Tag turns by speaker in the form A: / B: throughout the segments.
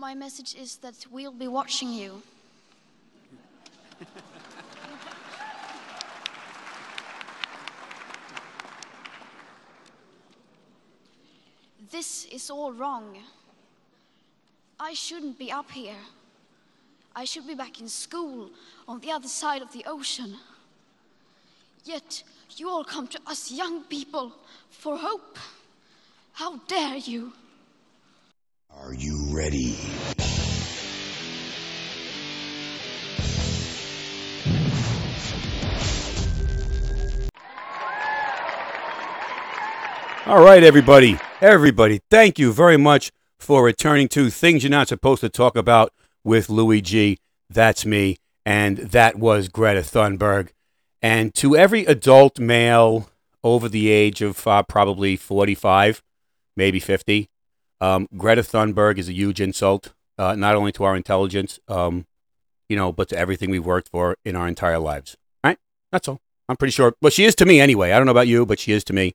A: My message is that we'll be watching you. this is all wrong. I shouldn't be up here. I should be back in school on the other side of the ocean. Yet you all come to us young people for hope. How dare you?
B: Are you ready?
C: All right, everybody. Everybody, thank you very much for returning to Things You're Not Supposed to Talk About with Louis G. That's me. And that was Greta Thunberg. And to every adult male over the age of uh, probably 45, maybe 50, um, Greta Thunberg is a huge insult, uh, not only to our intelligence, um, you know, but to everything we've worked for in our entire lives. Right? That's all. I'm pretty sure. Well, she is to me anyway. I don't know about you, but she is to me.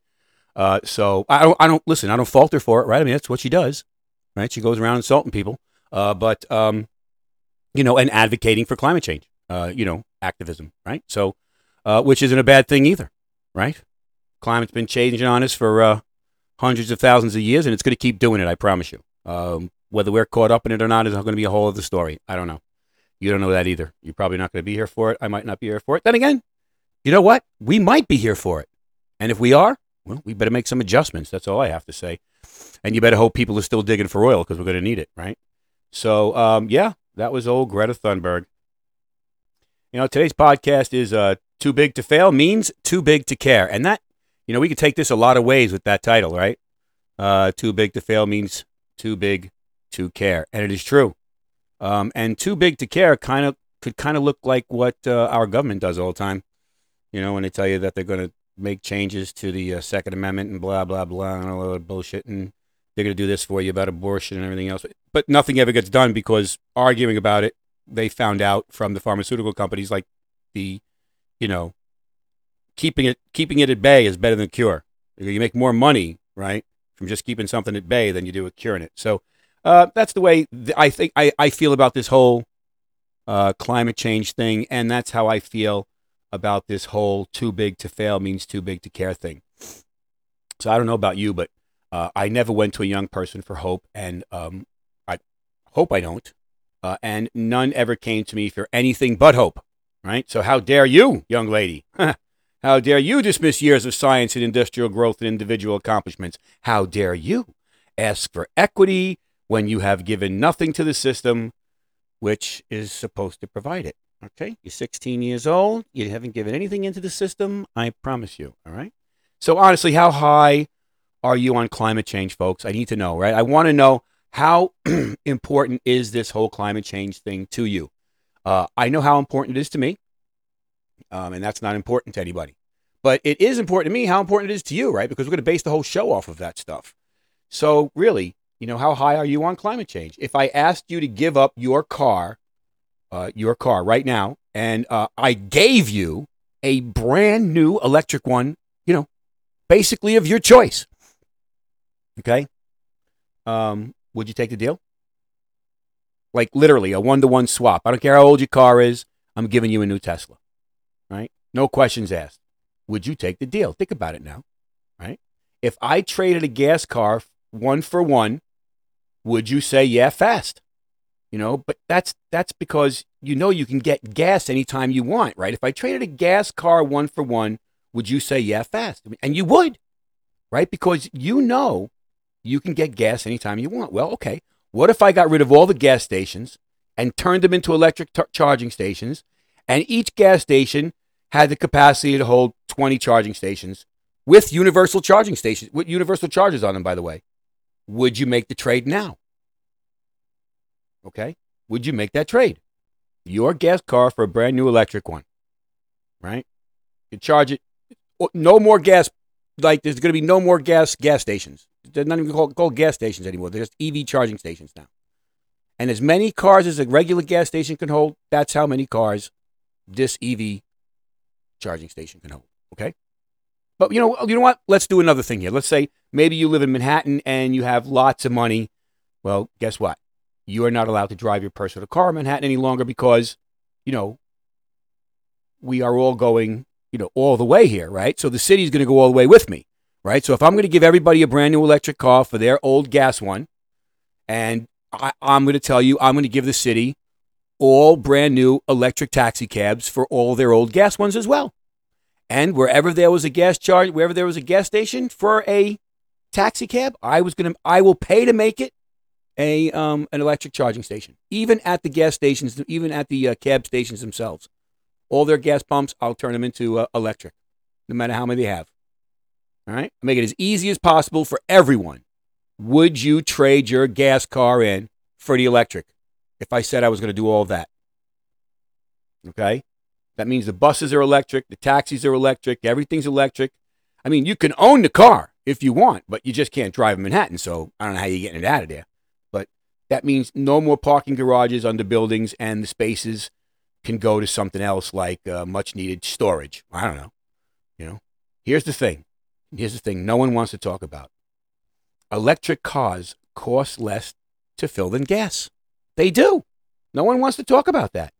C: Uh, so I don't, I don't listen. I don't fault her for it, right? I mean, that's what she does, right? She goes around insulting people, uh, but um, you know, and advocating for climate change, uh, you know, activism, right? So, uh, which isn't a bad thing either, right? Climate's been changing on us for uh, hundreds of thousands of years, and it's going to keep doing it. I promise you. Um, whether we're caught up in it or not is going to be a whole other story. I don't know. You don't know that either. You're probably not going to be here for it. I might not be here for it. Then again, you know what? We might be here for it, and if we are, well, we better make some adjustments. That's all I have to say. And you better hope people are still digging for oil because we're going to need it, right? So, um, yeah, that was old Greta Thunberg. You know, today's podcast is uh, Too Big to Fail means Too Big to Care. And that, you know, we could take this a lot of ways with that title, right? Uh, too Big to Fail means Too Big to Care. And it is true. Um, and Too Big to Care kind of could kind of look like what uh, our government does all the time. You know, when they tell you that they're going to make changes to the uh, Second Amendment and blah, blah, blah, and all that bullshit. And they're going to do this for you about abortion and everything else. But nothing ever gets done because arguing about it, they found out from the pharmaceutical companies like the, you know, keeping it keeping it at bay is better than cure. You make more money, right, from just keeping something at bay than you do with curing it. So uh, that's the way th- I think I, I feel about this whole uh, climate change thing, and that's how I feel about this whole too big to fail means too big to care thing. So I don't know about you, but uh, I never went to a young person for hope, and um, I hope I don't. Uh, and none ever came to me for anything but hope, right? So how dare you, young lady? how dare you dismiss years of science and industrial growth and individual accomplishments? How dare you ask for equity when you have given nothing to the system which is supposed to provide it? Okay, you're 16 years old. You haven't given anything into the system. I promise you. All right. So honestly, how high are you on climate change, folks? I need to know, right? I want to know how important is this whole climate change thing to you. Uh, I know how important it is to me, um, and that's not important to anybody. But it is important to me how important it is to you, right? Because we're going to base the whole show off of that stuff. So really, you know, how high are you on climate change? If I asked you to give up your car uh, your car right now, and uh, I gave you a brand new electric one, you know, basically of your choice. Okay. Um, would you take the deal? Like literally a one to one swap. I don't care how old your car is. I'm giving you a new Tesla. No questions asked. Would you take the deal? Think about it now. Right? If I traded a gas car one for one, would you say yeah fast? you know but that's that's because you know you can get gas anytime you want right if i traded a gas car one for one would you say yeah fast and you would right because you know you can get gas anytime you want well okay what if i got rid of all the gas stations and turned them into electric t- charging stations and each gas station had the capacity to hold 20 charging stations with universal charging stations with universal chargers on them by the way would you make the trade now Okay. Would you make that trade? Your gas car for a brand new electric one, right? You charge it. Oh, no more gas. Like there's going to be no more gas gas stations. They're not even called, called gas stations anymore. They're just EV charging stations now. And as many cars as a regular gas station can hold, that's how many cars this EV charging station can hold. Okay. But you know, oh, you know what? Let's do another thing here. Let's say maybe you live in Manhattan and you have lots of money. Well, guess what? you are not allowed to drive your personal car in Manhattan any longer because, you know, we are all going, you know, all the way here, right? So the city is going to go all the way with me, right? So if I'm going to give everybody a brand new electric car for their old gas one, and I, I'm going to tell you, I'm going to give the city all brand new electric taxi cabs for all their old gas ones as well. And wherever there was a gas charge, wherever there was a gas station for a taxi cab, I was gonna, I will pay to make it a um, an electric charging station. Even at the gas stations, even at the uh, cab stations themselves, all their gas pumps, I'll turn them into uh, electric, no matter how many they have. All right, make it as easy as possible for everyone. Would you trade your gas car in for the electric? If I said I was going to do all that, okay, that means the buses are electric, the taxis are electric, everything's electric. I mean, you can own the car if you want, but you just can't drive in Manhattan. So I don't know how you're getting it out of there. But that means no more parking garages under buildings, and the spaces can go to something else like uh, much needed storage. I don't know. You know, here's the thing. Here's the thing no one wants to talk about. Electric cars cost less to fill than gas. They do. No one wants to talk about that.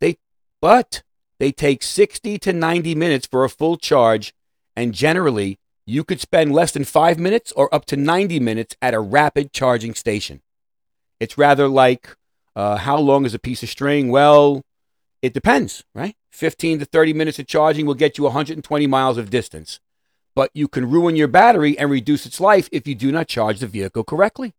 C: They, but they take 60 to 90 minutes for a full charge, and generally, you could spend less than five minutes or up to 90 minutes at a rapid charging station. It's rather like uh, how long is a piece of string? Well, it depends, right? 15 to 30 minutes of charging will get you 120 miles of distance. But you can ruin your battery and reduce its life if you do not charge the vehicle correctly.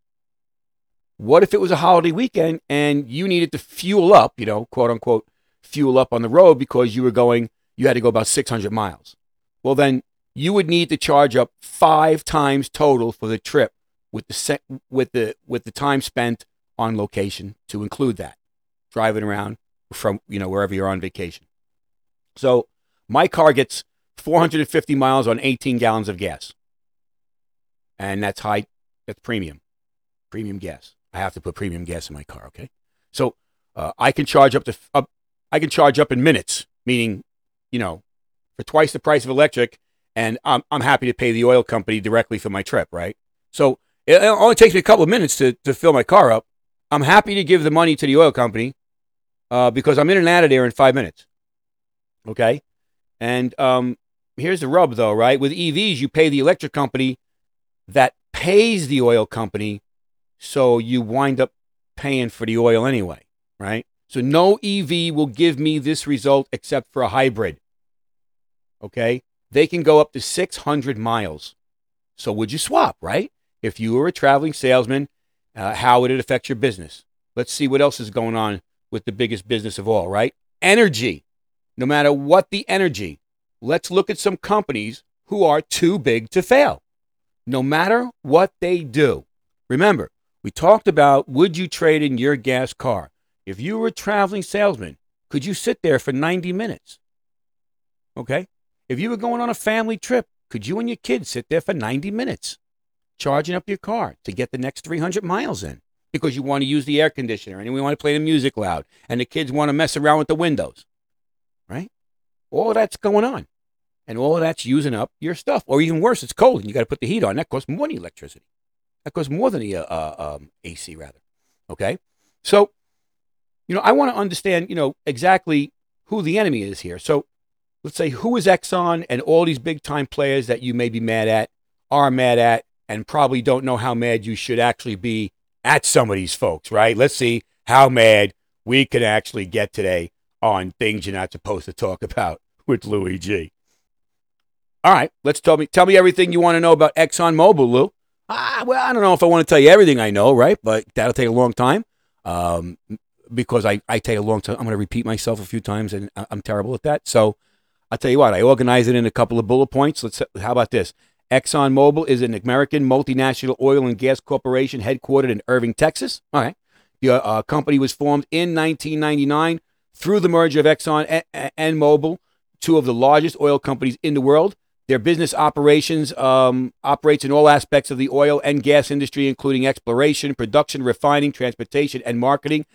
C: What if it was a holiday weekend and you needed to fuel up, you know, quote unquote, fuel up on the road because you were going, you had to go about 600 miles. Well, then you would need to charge up five times total for the trip with the with the with the time spent on location to include that driving around from you know wherever you're on vacation. So my car gets 450 miles on 18 gallons of gas, and that's high. That's premium, premium gas. I have to put premium gas in my car. Okay, so uh, I can charge up to up I can charge up in minutes, meaning, you know, for twice the price of electric, and I'm, I'm happy to pay the oil company directly for my trip, right? So it only takes me a couple of minutes to, to fill my car up. I'm happy to give the money to the oil company uh, because I'm in and out of there in five minutes. Okay? And um, here's the rub, though, right? With EVs, you pay the electric company that pays the oil company, so you wind up paying for the oil anyway, right? So no EV will give me this result except for a hybrid. Okay? They can go up to 600 miles. So would you swap, right? If you were a traveling salesman, uh, how would it affect your business? Let's see what else is going on with the biggest business of all, right? Energy. No matter what the energy, let's look at some companies who are too big to fail. No matter what they do. Remember, we talked about would you trade in your gas car? If you were a traveling salesman, could you sit there for 90 minutes? Okay. If you were going on a family trip, could you and your kids sit there for 90 minutes charging up your car to get the next 300 miles in? Because you want to use the air conditioner and we want to play the music loud and the kids want to mess around with the windows, right? All that's going on. And all that's using up your stuff. Or even worse, it's cold and you got to put the heat on. That costs than electricity. That costs more than uh, uh, um, AC, rather. Okay? So you know, I want to understand, you know, exactly who the enemy is here. So let's say who is Exxon and all these big time players that you may be mad at, are mad at, and probably don't know how mad you should actually be at some of these folks, right? Let's see how mad we can actually get today on things you're not supposed to talk about with Louis G. All right, let's tell me tell me everything you want to know about ExxonMobil, Lou. Ah, well, I don't know if I want to tell you everything I know, right? But that'll take a long time. Um, because I, I take a long time. I'm going to repeat myself a few times, and I'm terrible at that. So I'll tell you what, I organize it in a couple of bullet points. Let's. How about this? ExxonMobil is an American multinational oil and gas corporation headquartered in Irving, Texas. All right. The uh, company was formed in 1999 through the merger of Exxon and, and Mobil, two of the largest oil companies in the world. Their business operations um, operates in all aspects of the oil and gas industry, including exploration, production, refining, transportation, and marketing.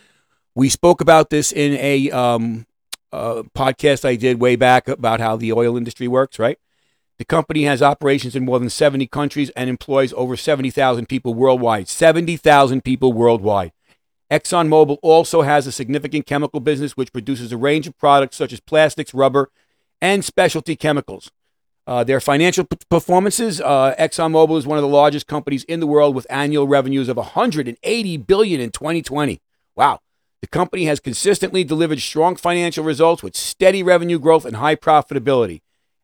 C: We spoke about this in a um, uh, podcast I did way back about how the oil industry works, right? The company has operations in more than 70 countries and employs over 70,000 people worldwide. 70,000 people worldwide. ExxonMobil also has a significant chemical business which produces a range of products such as plastics, rubber, and specialty chemicals. Uh, their financial p- performances, uh, ExxonMobil is one of the largest companies in the world with annual revenues of 180 billion in 2020. Wow. The company has consistently delivered strong financial results with steady revenue growth and high profitability.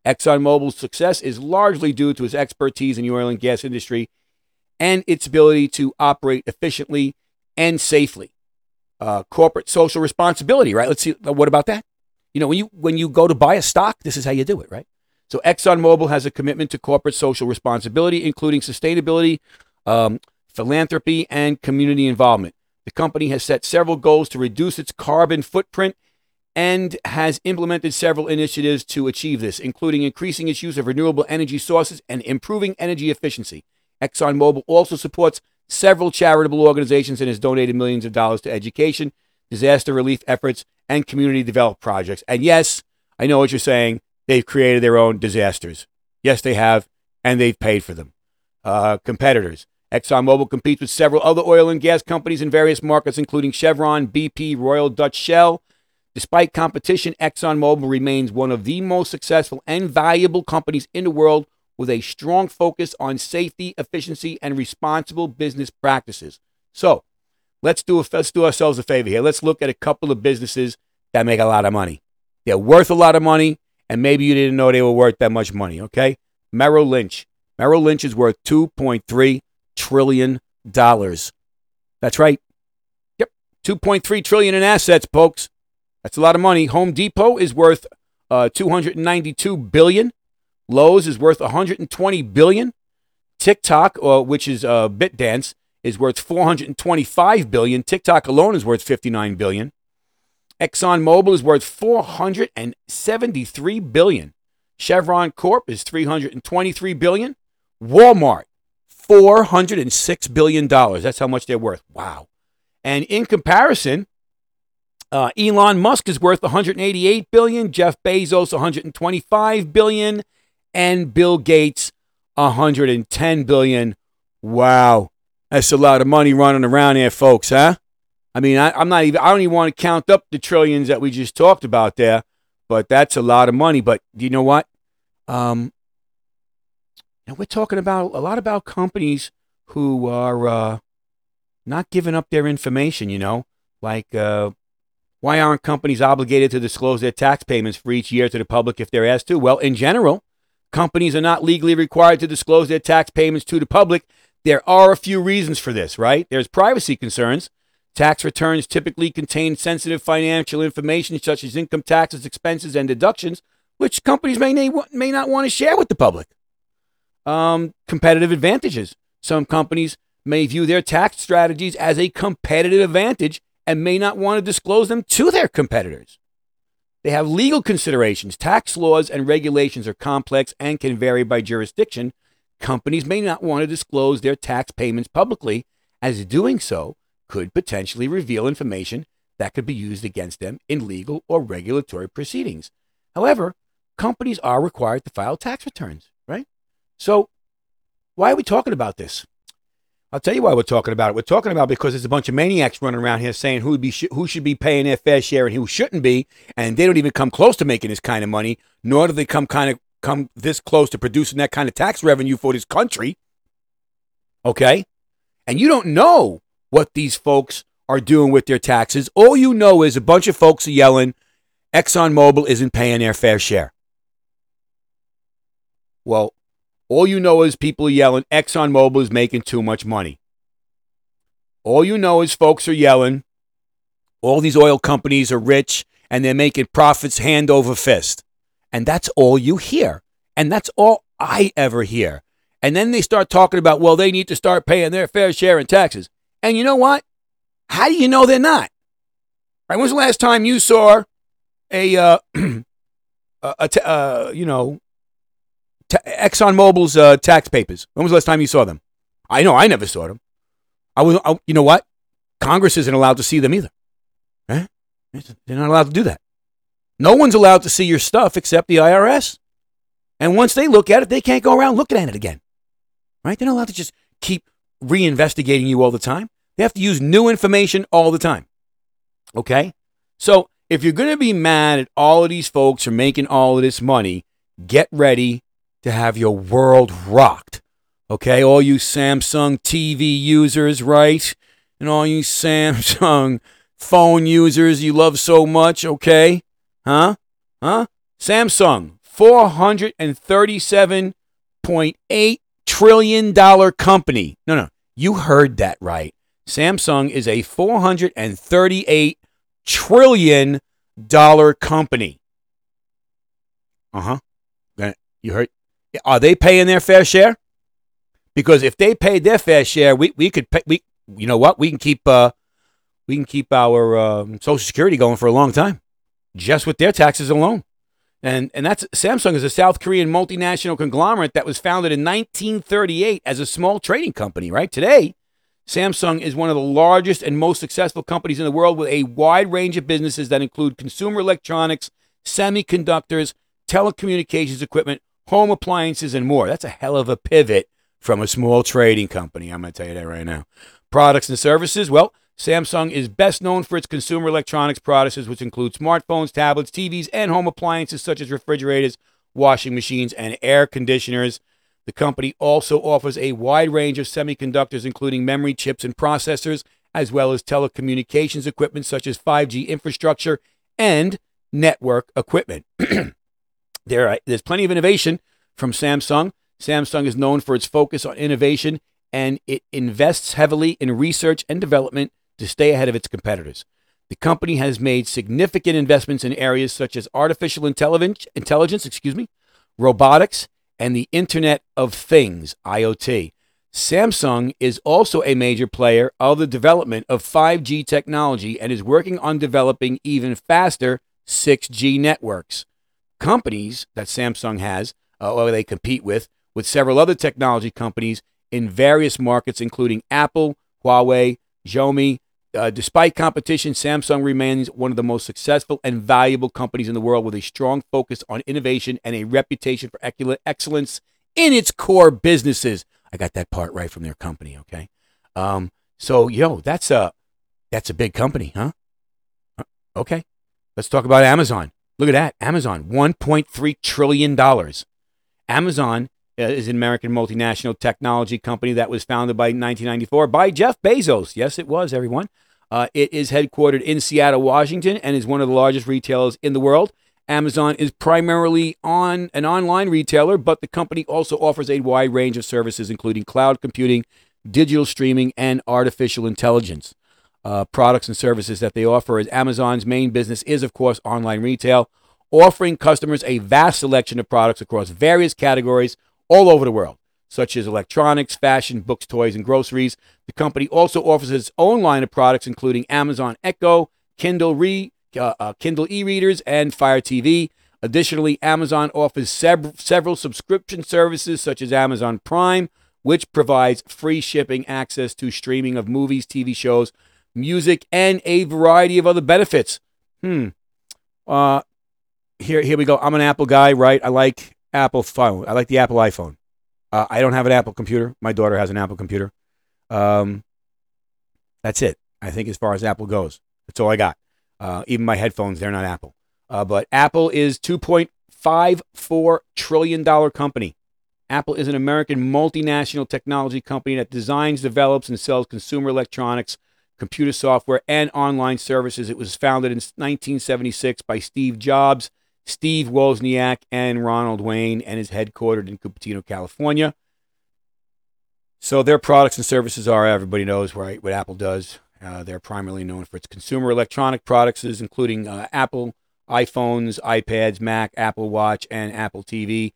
C: ExxonMobil's success is largely due to its expertise in the oil and gas industry and its ability to operate efficiently and safely. Uh, corporate social responsibility, right? Let's see. What about that? You know, when you when you go to buy a stock, this is how you do it, right? So ExxonMobil has a commitment to corporate social responsibility, including sustainability, um, philanthropy, and community involvement. The company has set several goals to reduce its carbon footprint and has implemented several initiatives to achieve this, including increasing its use of renewable energy sources and improving energy efficiency. ExxonMobil also supports several charitable organizations and has donated millions of dollars to education, disaster relief efforts, and community development projects. And yes, I know what you're saying. They've created their own disasters. Yes, they have, and they've paid for them. Uh, competitors. ExxonMobil competes with several other oil and gas companies in various markets, including Chevron, BP, Royal Dutch Shell. Despite competition, ExxonMobil remains one of the most successful and valuable companies in the world with a strong focus on safety, efficiency, and responsible business practices. So, let's do, a, let's do ourselves a favor here. Let's look at a couple of businesses that make a lot of money. They're worth a lot of money, and maybe you didn't know they were worth that much money, okay? Merrill Lynch. Merrill Lynch is worth $2.3 trillion. That's right. Yep, 2.3 trillion in assets, folks. That's a lot of money. Home Depot is worth uh, 292 billion. Lowe's is worth 120 billion. TikTok, uh, which is uh, ByteDance, is worth 425 billion. TikTok alone is worth 59 billion. ExxonMobil is worth 473 billion. Chevron Corp is 323 billion. Walmart, 406 billion dollars. That's how much they're worth. Wow. And in comparison, uh, Elon Musk is worth 188 billion. Jeff Bezos 125 billion and Bill Gates 110 billion. Wow. That's a lot of money running around here, folks, huh? I mean, I, am not even, I don't even want to count up the trillions that we just talked about there, but that's a lot of money. But you know what? Um, and we're talking about a lot about companies who are uh, not giving up their information, you know, like uh, why aren't companies obligated to disclose their tax payments for each year to the public if they're asked to? Well, in general, companies are not legally required to disclose their tax payments to the public. There are a few reasons for this, right? There's privacy concerns. Tax returns typically contain sensitive financial information such as income taxes, expenses, and deductions, which companies may, may not want to share with the public. Um, competitive advantages. Some companies may view their tax strategies as a competitive advantage and may not want to disclose them to their competitors. They have legal considerations. Tax laws and regulations are complex and can vary by jurisdiction. Companies may not want to disclose their tax payments publicly, as doing so could potentially reveal information that could be used against them in legal or regulatory proceedings. However, companies are required to file tax returns, right? So, why are we talking about this? I'll tell you why we're talking about it. We're talking about because there's a bunch of maniacs running around here saying who be sh- who should be paying their fair share and who shouldn't be, and they don't even come close to making this kind of money, nor do they come kind of come this close to producing that kind of tax revenue for this country. Okay, and you don't know what these folks are doing with their taxes. All you know is a bunch of folks are yelling, ExxonMobil isn't paying their fair share. Well, all you know is people yelling, ExxonMobil is making too much money. All you know is folks are yelling, all these oil companies are rich and they're making profits hand over fist. And that's all you hear. And that's all I ever hear. And then they start talking about, well, they need to start paying their fair share in taxes. And you know what? How do you know they're not? Right? When's the last time you saw a, uh, a, a uh, you know, ExxonMobil's uh, tax papers. When was the last time you saw them? I know I never saw them. I was, I, you know what? Congress isn't allowed to see them either. Eh? They're not allowed to do that. No one's allowed to see your stuff except the IRS. And once they look at it, they can't go around looking at it again. Right? They're not allowed to just keep reinvestigating you all the time. They have to use new information all the time. Okay? So if you're going to be mad at all of these folks for making all of this money, get ready to have your world rocked. Okay? All you Samsung TV users, right? And all you Samsung phone users you love so much, okay? Huh? Huh? Samsung, $437.8 trillion dollar company. No, no, you heard that right. Samsung is a $438 trillion company. Uh huh. You heard? Are they paying their fair share? Because if they paid their fair share, we, we could pay, we you know what we can keep uh, we can keep our um, Social Security going for a long time, just with their taxes alone. And and that's Samsung is a South Korean multinational conglomerate that was founded in 1938 as a small trading company. Right today, Samsung is one of the largest and most successful companies in the world with a wide range of businesses that include consumer electronics, semiconductors, telecommunications equipment, home appliances, and more. That's a hell of a pivot from a small trading company. I'm going to tell you that right now. Products and services. Well, Samsung is best known for its consumer electronics products, which include smartphones, tablets, TVs, and home appliances such as refrigerators, washing machines, and air conditioners. The company also offers a wide range of semiconductors, including memory chips and processors, as well as telecommunications equipment such as 5G infrastructure and network equipment. there, are, there's plenty of innovation from Samsung. Samsung is known for its focus on innovation and it invests heavily in research and development to stay ahead of its competitors. The company has made significant investments in areas such as artificial intelligence, intelligence, excuse me, robotics, and the Internet of Things, IoT. Samsung is also a major player of the development of 5G technology and is working on developing even faster 6G networks. Companies that Samsung has, uh, or they compete with, with several other technology companies in various markets, including Apple, Huawei, Xiaomi, uh, despite competition, Samsung remains one of the most successful and valuable companies in the world with a strong focus on innovation and a reputation for excellence in its core businesses. I got that part right from their company, okay? Um, so, yo, that's a that's a big company, huh? Uh, okay. Let's talk about Amazon. Look at that. Amazon, $1.3 trillion. Amazon is an American multinational technology company that was founded by 1994 by Jeff Bezos. Yes, it was, everyone. Uh, it is headquartered in Seattle, Washington, and is one of the largest retailers in the world. Amazon is primarily on an online retailer, but the company also offers a wide range of services, including cloud computing, digital streaming, and artificial intelligence. Uh, products and services that they offer as Amazon's main business is, of course, online retail, offering customers a vast selection of products across various categories all over the world, such as electronics, fashion, books, toys, and groceries. The company also offers its own line of products, including Amazon Echo, Kindle Re, uh, uh, Kindle e-readers, and Fire TV. Additionally, Amazon offers sev- several subscription services, such as Amazon Prime, which provides free shipping access to streaming of movies, TV shows, music, and a variety of other benefits. Hmm. Uh, here, here we go. I'm an Apple guy, right? I like Apple phone. I like the Apple iPhone. Uh, I don't have an Apple computer. My daughter has an Apple computer. Um, that's it. I think as far as Apple goes, that's all I got. Uh, even my headphones, they're not Apple. Uh, but Apple is 2.54 trillion dollar company. Apple is an American multinational technology company that designs, develops, and sells consumer electronics, computer software, and online services. It was founded in 1976 by Steve Jobs Steve Wozniak and Ronald Wayne, and is headquartered in Cupertino, California. So their products and services are everybody knows right what Apple does. Uh, they're primarily known for its consumer electronic products, including uh, Apple iPhones, iPads, Mac, Apple Watch, and Apple TV.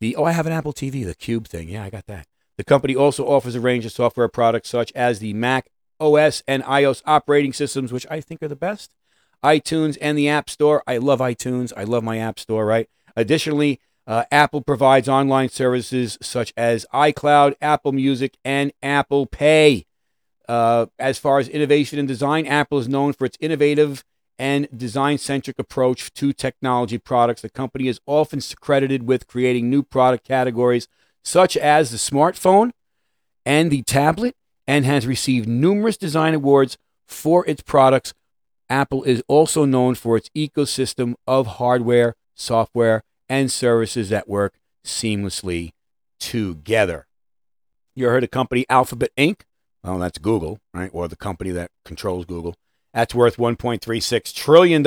C: The oh, I have an Apple TV, the Cube thing. Yeah, I got that. The company also offers a range of software products such as the Mac OS and iOS operating systems, which I think are the best iTunes, and the App Store. I love iTunes. I love my App Store, right? Additionally, uh, Apple provides online services such as iCloud, Apple Music, and Apple Pay. Uh, as far as innovation and design, Apple is known for its innovative and design centric approach to technology products. The company is often credited with creating new product categories such as the smartphone and the tablet and has received numerous design awards for its products. Apple is also known for its ecosystem of hardware, software, and services that work seamlessly together. You heard of company Alphabet Inc.? Well, that's Google, right? Or the company that controls Google. That's worth $1.36 trillion.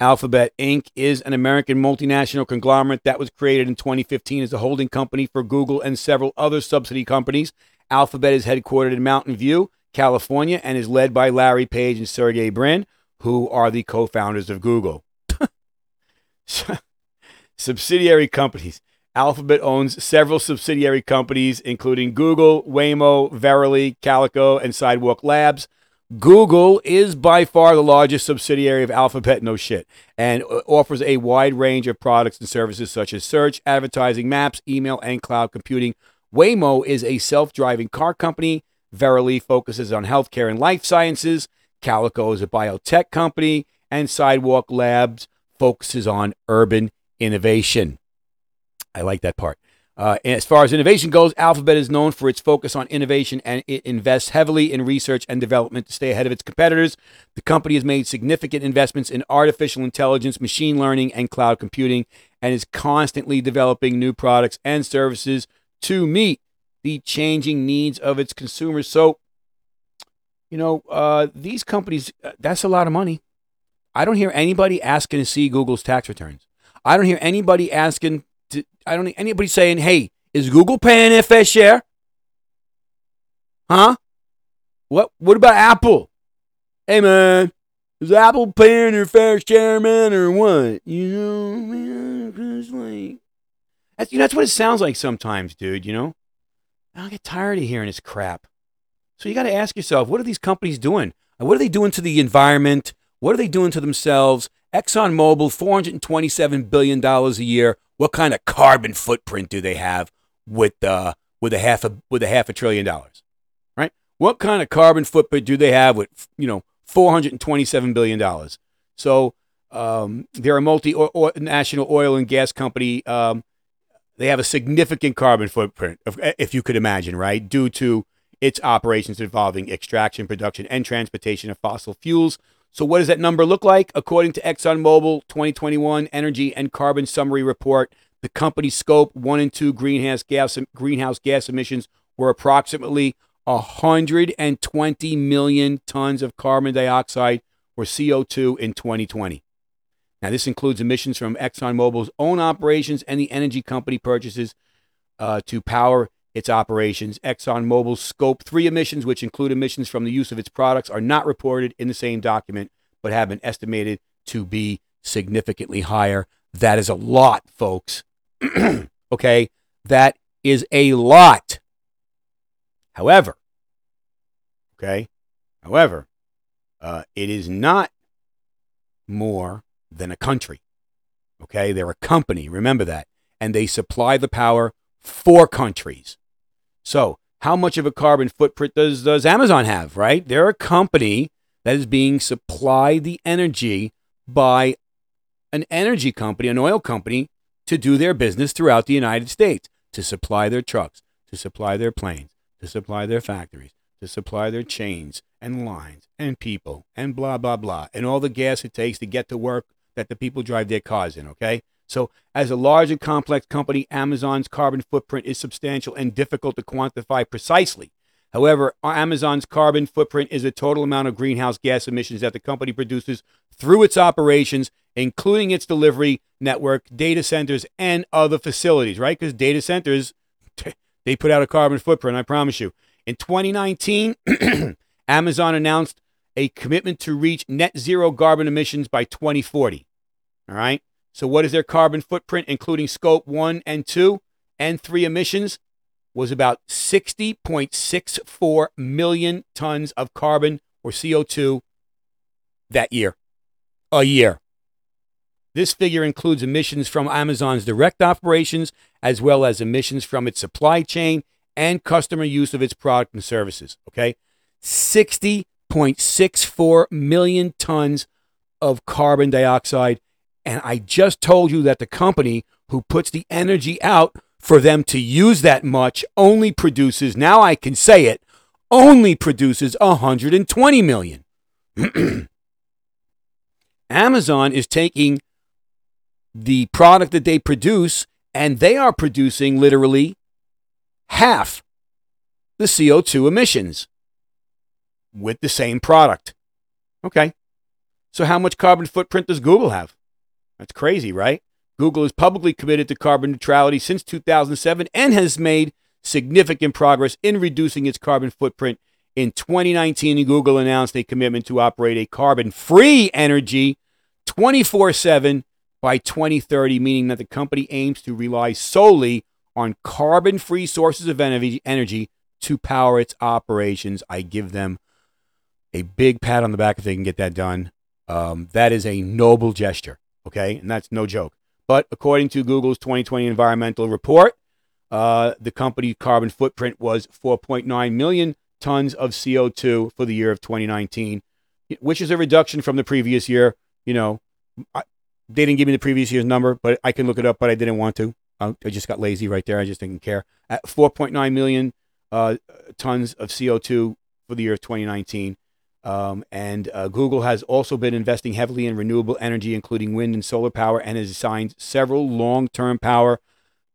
C: Alphabet Inc. is an American multinational conglomerate that was created in 2015 as a holding company for Google and several other subsidy companies. Alphabet is headquartered in Mountain View, California, and is led by Larry Page and Sergey Brin, who are the co founders of Google. subsidiary companies. Alphabet owns several subsidiary companies, including Google, Waymo, Verily, Calico, and Sidewalk Labs. Google is by far the largest subsidiary of Alphabet, no shit, and uh, offers a wide range of products and services such as search, advertising, maps, email, and cloud computing. Waymo is a self driving car company. Verily focuses on healthcare and life sciences. Calico is a biotech company. And Sidewalk Labs focuses on urban innovation. I like that part. Uh, as far as innovation goes, Alphabet is known for its focus on innovation and it invests heavily in research and development to stay ahead of its competitors. The company has made significant investments in artificial intelligence, machine learning, and cloud computing, and is constantly developing new products and services to meet the changing needs of its consumers. So, you know, uh, these companies, uh, that's a lot of money. I don't hear anybody asking to see Google's tax returns. I don't hear anybody asking to, I don't hear anybody saying, hey, is Google paying their fair share? Huh? What what about Apple? Hey man, is Apple paying their fair share, man, or what? You know, man, like that's you know, that's what it sounds like sometimes, dude, you know? I get tired of hearing this crap. So you gotta ask yourself, what are these companies doing? What are they doing to the environment? What are they doing to themselves? ExxonMobil, $427 billion a year. What kind of carbon footprint do they have with, uh, with, a half a, with a half a trillion dollars? Right? What kind of carbon footprint do they have with, you know, $427 billion? So um, they're a multinational oil and gas company. Um, they have a significant carbon footprint, eh, if you could imagine, right? Due to its operations involving extraction, production, and transportation of fossil fuels, so, what does that number look like? According to ExxonMobil 2021 Energy and Carbon Summary Report, the company's scope one and two greenhouse gas greenhouse gas emissions were approximately 120 million tons of carbon dioxide or CO2 in 2020. Now, this includes emissions from ExxonMobil's own operations and the energy company purchases uh, to power its operations. ExxonMobil's Scope 3 emissions, which include emissions from the use of its products, are not reported in the same document, but have been estimated to be significantly higher. That is a lot, folks. okay? That is a lot. However, okay? However, uh, it is not more than a country. Okay? They're a company. Remember that. And they supply the power for countries. So, how much of a carbon footprint does, does Amazon have, right? They're a company that is being supplied the energy by an energy company, an oil company, to do their business throughout the United States, to supply their trucks, to supply their planes, to supply their factories, to supply their chains and lines and people and blah, blah, blah, and all the gas it takes to get to work that the people drive their cars in, okay? So, as a large and complex company, Amazon's carbon footprint is substantial and difficult to quantify precisely. However, Amazon's carbon footprint is the total amount of greenhouse gas emissions that the company produces through its operations, including its delivery network, data centers, and other facilities, right? Because data centers, they put out a carbon footprint, I promise you. In 2019, Amazon announced a commitment to reach net zero carbon emissions by 2040. All right. So, what is their carbon footprint, including scope one and two and three emissions? Was about 60.64 million tons of carbon or CO2 that year. A year. This figure includes emissions from Amazon's direct operations, as well as emissions from its supply chain and customer use of its product and services. Okay? 60.64 million tons of carbon dioxide and I just told you that the company who puts the energy out for them to use that much only produces, now I can say it, only produces 120 million. Amazon is taking the product that they produce and they are producing literally half the CO2 emissions with the same product. Okay. So, how much carbon footprint does Google have? That's crazy, right? Google is publicly committed to carbon neutrality since 2007 and has made significant progress in reducing its carbon footprint. In 2019, Google announced a commitment to operate a carbon free energy 24 7 by 2030, meaning that the company aims to rely solely on carbon free sources of energy to power its operations. I give them a big pat on the back if they can get that done. Um, that is a noble gesture, okay? And that's no joke. But according to Google's 2020 environmental report, uh, the company's carbon footprint was 4.9 million tons of CO2 for the year of 2019, which is a reduction from the previous year. You know, I, they didn't give me the previous year's number, but I can look it up, but I didn't want to. I, I just got lazy right there. I just didn't care. At 4.9 million uh, tons of CO2 for the year of 2019. Um, and uh, Google has also been investing heavily in renewable energy, including wind and solar power, and has signed several long term power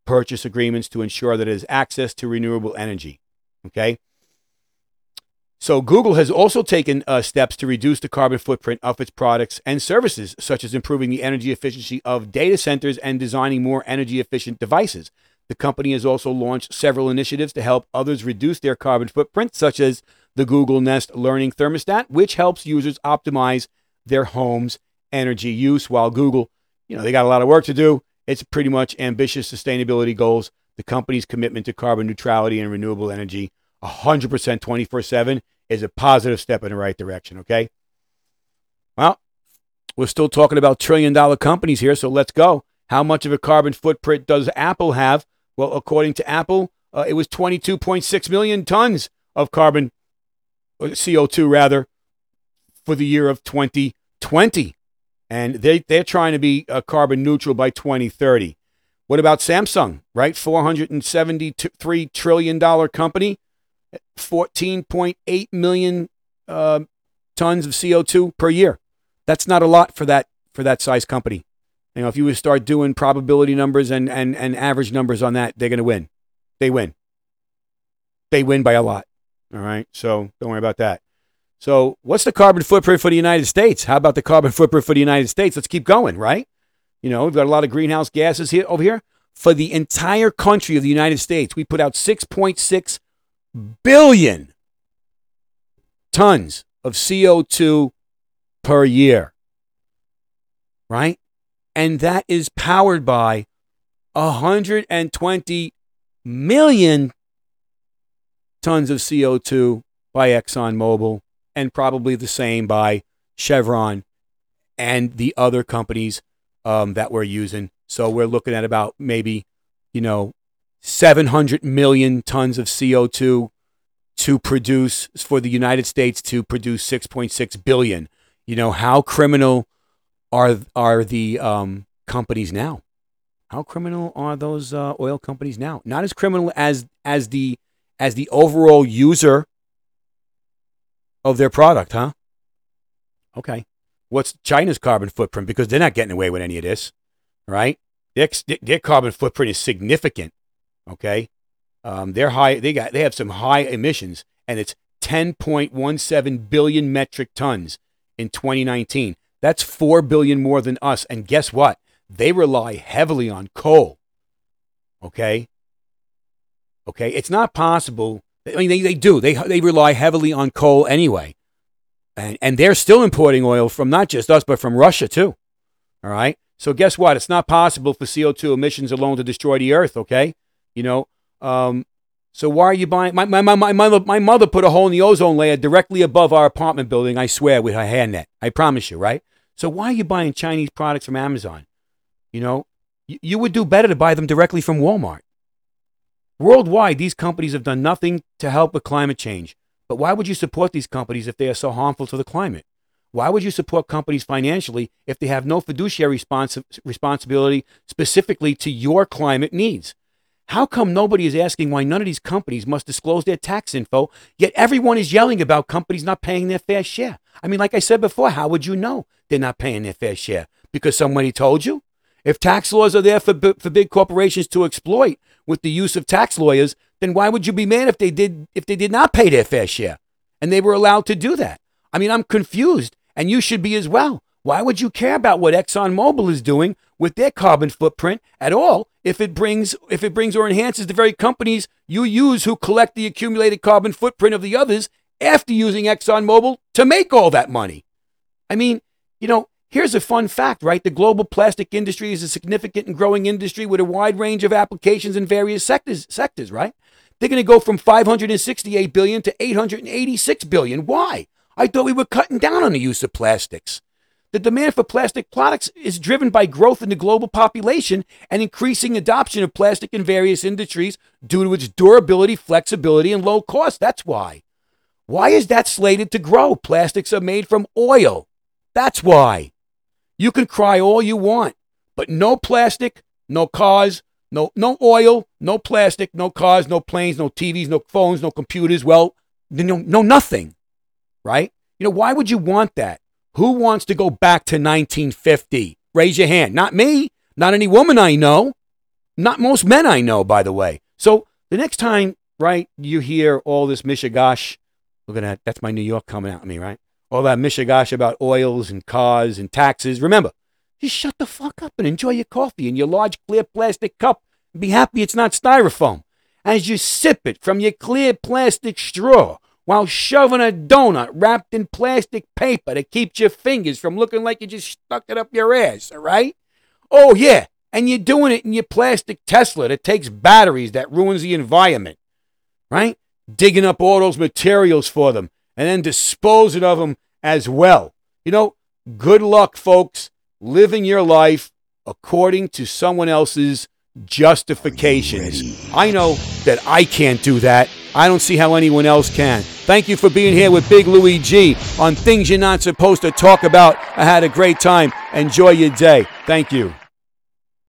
C: purchase agreements to ensure that it has access to renewable energy. Okay. So, Google has also taken uh, steps to reduce the carbon footprint of its products and services, such as improving the energy efficiency of data centers and designing more energy efficient devices. The company has also launched several initiatives to help others reduce their carbon footprint, such as the Google Nest Learning Thermostat, which helps users optimize their home's energy use. While Google, you know, they got a lot of work to do, it's pretty much ambitious sustainability goals. The company's commitment to carbon neutrality and renewable energy, 100% 24 7, is a positive step in the right direction, okay? Well, we're still talking about trillion dollar companies here, so let's go. How much of a carbon footprint does Apple have? Well, according to Apple, uh, it was 22.6 million tons of carbon CO2 rather, for the year of 2020. And they, they're trying to be uh, carbon neutral by 2030. What about Samsung, right? $473 trillion company, 14.8 million uh, tons of CO2 per year. That's not a lot for that for that size company. You know, if you would start doing probability numbers and, and, and average numbers on that, they're going to win. They win. They win by a lot. All right. So don't worry about that. So what's the carbon footprint for the United States? How about the carbon footprint for the United States? Let's keep going, right? You know, we've got a lot of greenhouse gases here over here. For the entire country of the United States, we put out 6.6 billion tons of CO2 per year. Right? And that is powered by 120 million tons of CO2 by ExxonMobil and probably the same by Chevron and the other companies um, that we're using. So we're looking at about maybe, you know, 700 million tons of CO2 to produce for the United States to produce 6.6 billion. You know, how criminal are are the um, companies now? How criminal are those uh, oil companies now? Not as criminal as as the as the overall user of their product, huh? Okay. What's China's carbon footprint? Because they're not getting away with any of this, right? Their, their carbon footprint is significant. Okay. Um, they're high. They got. They have some high emissions, and it's 10.17 billion metric tons in 2019. That's four billion more than us. And guess what? They rely heavily on coal. Okay. Okay, it's not possible. I mean, they, they do. They they rely heavily on coal anyway, and and they're still importing oil from not just us but from Russia too. All right. So guess what? It's not possible for CO2 emissions alone to destroy the Earth. Okay, you know. Um, so why are you buying? My my, my, my, mother, my mother put a hole in the ozone layer directly above our apartment building. I swear with her hair net. I promise you, right? So why are you buying Chinese products from Amazon? You know, you, you would do better to buy them directly from Walmart. Worldwide, these companies have done nothing to help with climate change. But why would you support these companies if they are so harmful to the climate? Why would you support companies financially if they have no fiduciary responsi- responsibility specifically to your climate needs? How come nobody is asking why none of these companies must disclose their tax info, yet everyone is yelling about companies not paying their fair share? I mean, like I said before, how would you know they're not paying their fair share? Because somebody told you? If tax laws are there for, for big corporations to exploit with the use of tax lawyers, then why would you be mad if they did if they did not pay their fair share and they were allowed to do that? I mean, I'm confused, and you should be as well. Why would you care about what ExxonMobil is doing with their carbon footprint at all if it brings if it brings or enhances the very companies you use who collect the accumulated carbon footprint of the others after using ExxonMobil to make all that money? I mean, you know, here's a fun fact, right? The global plastic industry is a significant and growing industry with a wide range of applications in various sectors, sectors, right? They're going to go from 568 billion to 886 billion. Why? I thought we were cutting down on the use of plastics. The demand for plastic products is driven by growth in the global population and increasing adoption of plastic in various industries due to its durability, flexibility, and low cost. That's why. Why is that slated to grow? Plastics are made from oil. That's why. You can cry all you want, but no plastic, no cars, no no oil, no plastic, no cars, no planes, no TVs, no phones, no computers. Well, no, no nothing, right? You know why would you want that? Who wants to go back to 1950? Raise your hand. Not me. Not any woman I know. Not most men I know, by the way. So the next time, right, you hear all this mishigash, look at that. That's my New York coming out of me, right? All that mishigash about oils and cars and taxes. Remember, just shut the fuck up and enjoy your coffee in your large clear plastic cup and be happy it's not styrofoam. As you sip it from your clear plastic straw while shoving a donut wrapped in plastic paper to keep your fingers from looking like you just stuck it up your ass, all right? Oh, yeah, and you're doing it in your plastic Tesla that takes batteries that ruins the environment, right? Digging up all those materials for them and then disposing of them as well. You know, good luck, folks, living your life according to someone else's justifications. I know that I can't do that. I don't see how anyone else can. Thank you for being here with Big Louie G on things you're not supposed to talk about. I had a great time. Enjoy your day. Thank you.